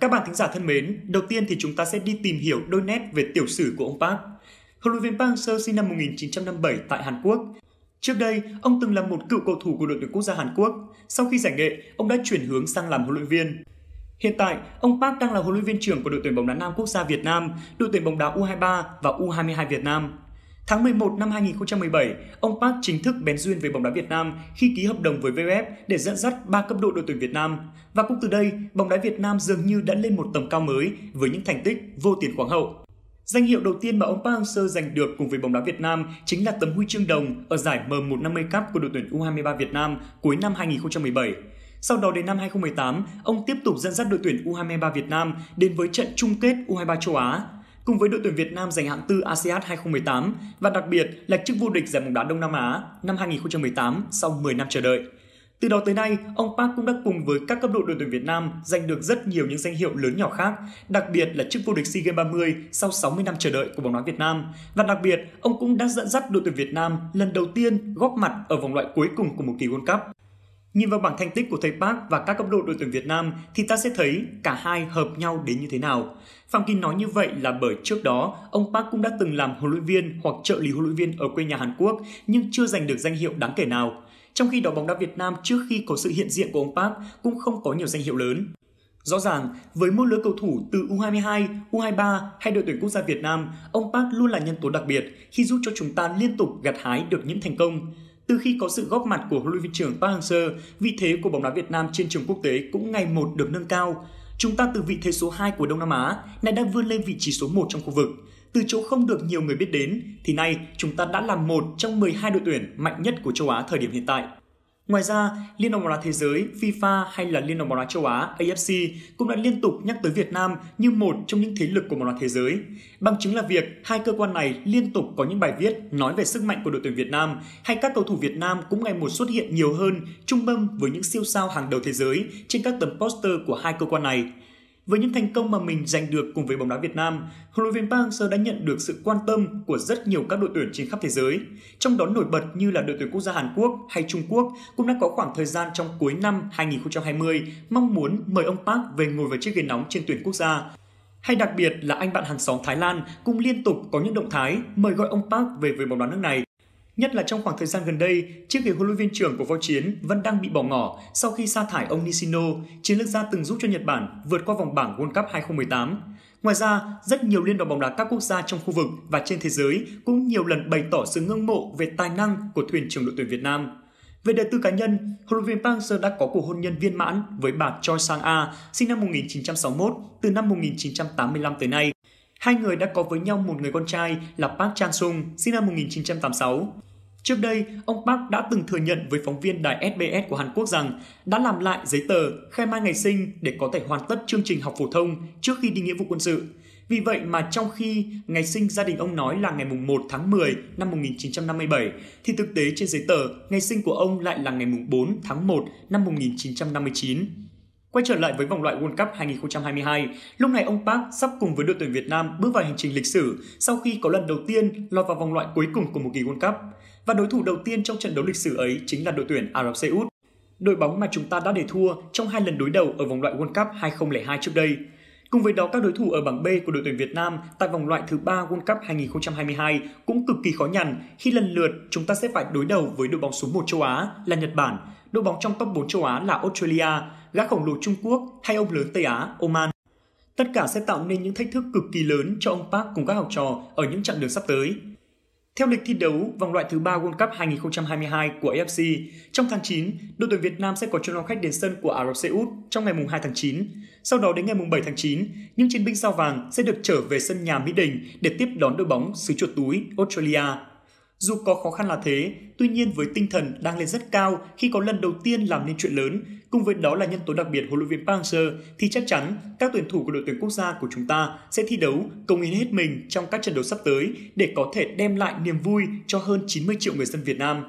Các bạn thính giả thân mến, đầu tiên thì chúng ta sẽ đi tìm hiểu đôi nét về tiểu sử của ông Park. Huấn luyện viên Park Seo sinh năm 1957 tại Hàn Quốc. Trước đây, ông từng là một cựu cầu thủ của đội tuyển quốc gia Hàn Quốc. Sau khi giải nghệ, ông đã chuyển hướng sang làm huấn luyện viên. Hiện tại, ông Park đang là huấn luyện viên trưởng của đội tuyển bóng đá nam quốc gia Việt Nam, đội tuyển bóng đá U23 và U22 Việt Nam. Tháng 11 năm 2017, ông Park chính thức bén duyên với bóng đá Việt Nam khi ký hợp đồng với VFF để dẫn dắt ba cấp độ đội tuyển Việt Nam. Và cũng từ đây, bóng đá Việt Nam dường như đã lên một tầm cao mới với những thành tích vô tiền khoáng hậu. Danh hiệu đầu tiên mà ông Park Hang-seo giành được cùng với bóng đá Việt Nam chính là tấm huy chương đồng ở giải M150 Cup của đội tuyển U23 Việt Nam cuối năm 2017. Sau đó đến năm 2018, ông tiếp tục dẫn dắt đội tuyển U23 Việt Nam đến với trận chung kết U23 châu Á cùng với đội tuyển Việt Nam giành hạng tư ASEAN 2018 và đặc biệt là chức vô địch giải bóng đá Đông Nam Á năm 2018 sau 10 năm chờ đợi. Từ đó tới nay, ông Park cũng đã cùng với các cấp độ đội tuyển Việt Nam giành được rất nhiều những danh hiệu lớn nhỏ khác, đặc biệt là chức vô địch SEA Games 30 sau 60 năm chờ đợi của bóng đá Việt Nam. Và đặc biệt, ông cũng đã dẫn dắt đội tuyển Việt Nam lần đầu tiên góp mặt ở vòng loại cuối cùng của một kỳ World Cup. Nhìn vào bảng thành tích của thầy Park và các cấp độ đội tuyển Việt Nam thì ta sẽ thấy cả hai hợp nhau đến như thế nào. Phạm Kim nói như vậy là bởi trước đó, ông Park cũng đã từng làm huấn luyện viên hoặc trợ lý huấn luyện viên ở quê nhà Hàn Quốc nhưng chưa giành được danh hiệu đáng kể nào. Trong khi đó bóng đá Việt Nam trước khi có sự hiện diện của ông Park cũng không có nhiều danh hiệu lớn. Rõ ràng, với mỗi lứa cầu thủ từ U22, U23 hay đội tuyển quốc gia Việt Nam, ông Park luôn là nhân tố đặc biệt khi giúp cho chúng ta liên tục gặt hái được những thành công. Từ khi có sự góp mặt của huấn luyện viên trưởng Park Hang-seo, vị thế của bóng đá Việt Nam trên trường quốc tế cũng ngày một được nâng cao. Chúng ta từ vị thế số 2 của Đông Nam Á nay đang vươn lên vị trí số 1 trong khu vực. Từ chỗ không được nhiều người biết đến, thì nay chúng ta đã là một trong 12 đội tuyển mạnh nhất của châu Á thời điểm hiện tại. Ngoài ra, Liên đoàn bóng đá thế giới FIFA hay là Liên đoàn bóng đá châu Á AFC cũng đã liên tục nhắc tới Việt Nam như một trong những thế lực của bóng đá thế giới. Bằng chứng là việc hai cơ quan này liên tục có những bài viết nói về sức mạnh của đội tuyển Việt Nam hay các cầu thủ Việt Nam cũng ngày một xuất hiện nhiều hơn trung tâm với những siêu sao hàng đầu thế giới trên các tấm poster của hai cơ quan này. Với những thành công mà mình giành được cùng với bóng đá Việt Nam, huấn luyện viên Park Hang-seo đã nhận được sự quan tâm của rất nhiều các đội tuyển trên khắp thế giới. Trong đó nổi bật như là đội tuyển quốc gia Hàn Quốc hay Trung Quốc cũng đã có khoảng thời gian trong cuối năm 2020 mong muốn mời ông Park về ngồi vào chiếc ghế nóng trên tuyển quốc gia. Hay đặc biệt là anh bạn hàng xóm Thái Lan cũng liên tục có những động thái mời gọi ông Park về với bóng đá nước này. Nhất là trong khoảng thời gian gần đây, chiếc ghế huấn luyện viên trưởng của Voi Chiến vẫn đang bị bỏ ngỏ sau khi sa thải ông Nishino, chiến lược gia từng giúp cho Nhật Bản vượt qua vòng bảng World Cup 2018. Ngoài ra, rất nhiều liên đoàn bóng đá các quốc gia trong khu vực và trên thế giới cũng nhiều lần bày tỏ sự ngưỡng mộ về tài năng của thuyền trưởng đội tuyển Việt Nam. Về đời tư cá nhân, huấn luyện viên Park Seo đã có cuộc hôn nhân viên mãn với bà Choi Sang-a, sinh năm 1961, từ năm 1985 tới nay. Hai người đã có với nhau một người con trai là Park Chan-sung, sinh năm 1986. Trước đây, ông Park đã từng thừa nhận với phóng viên đài SBS của Hàn Quốc rằng đã làm lại giấy tờ khai mai ngày sinh để có thể hoàn tất chương trình học phổ thông trước khi đi nghĩa vụ quân sự. Vì vậy mà trong khi ngày sinh gia đình ông nói là ngày 1 tháng 10 năm 1957, thì thực tế trên giấy tờ ngày sinh của ông lại là ngày 4 tháng 1 năm 1959. Quay trở lại với vòng loại World Cup 2022, lúc này ông Park sắp cùng với đội tuyển Việt Nam bước vào hành trình lịch sử sau khi có lần đầu tiên lọt vào vòng loại cuối cùng của một kỳ World Cup. Và đối thủ đầu tiên trong trận đấu lịch sử ấy chính là đội tuyển Ả Rập Xê Út, đội bóng mà chúng ta đã để thua trong hai lần đối đầu ở vòng loại World Cup 2002 trước đây. Cùng với đó, các đối thủ ở bảng B của đội tuyển Việt Nam tại vòng loại thứ 3 World Cup 2022 cũng cực kỳ khó nhằn khi lần lượt chúng ta sẽ phải đối đầu với đội bóng số 1 châu Á là Nhật Bản, đội bóng trong top 4 châu Á là Australia, gã khổng lồ Trung Quốc hay ông lớn Tây Á, Oman. Tất cả sẽ tạo nên những thách thức cực kỳ lớn cho ông Park cùng các học trò ở những chặng đường sắp tới. Theo lịch thi đấu vòng loại thứ 3 World Cup 2022 của AFC, trong tháng 9, đội tuyển Việt Nam sẽ có chuyến đón khách đến sân của Ả Rập Xê Út trong ngày 2 tháng 9. Sau đó đến ngày 7 tháng 9, những chiến binh sao vàng sẽ được trở về sân nhà Mỹ Đình để tiếp đón đội bóng xứ chuột túi Australia. Dù có khó khăn là thế, tuy nhiên với tinh thần đang lên rất cao khi có lần đầu tiên làm nên chuyện lớn, cùng với đó là nhân tố đặc biệt huấn luyện viên Park Hang-seo thì chắc chắn các tuyển thủ của đội tuyển quốc gia của chúng ta sẽ thi đấu công hiến hết mình trong các trận đấu sắp tới để có thể đem lại niềm vui cho hơn 90 triệu người dân Việt Nam.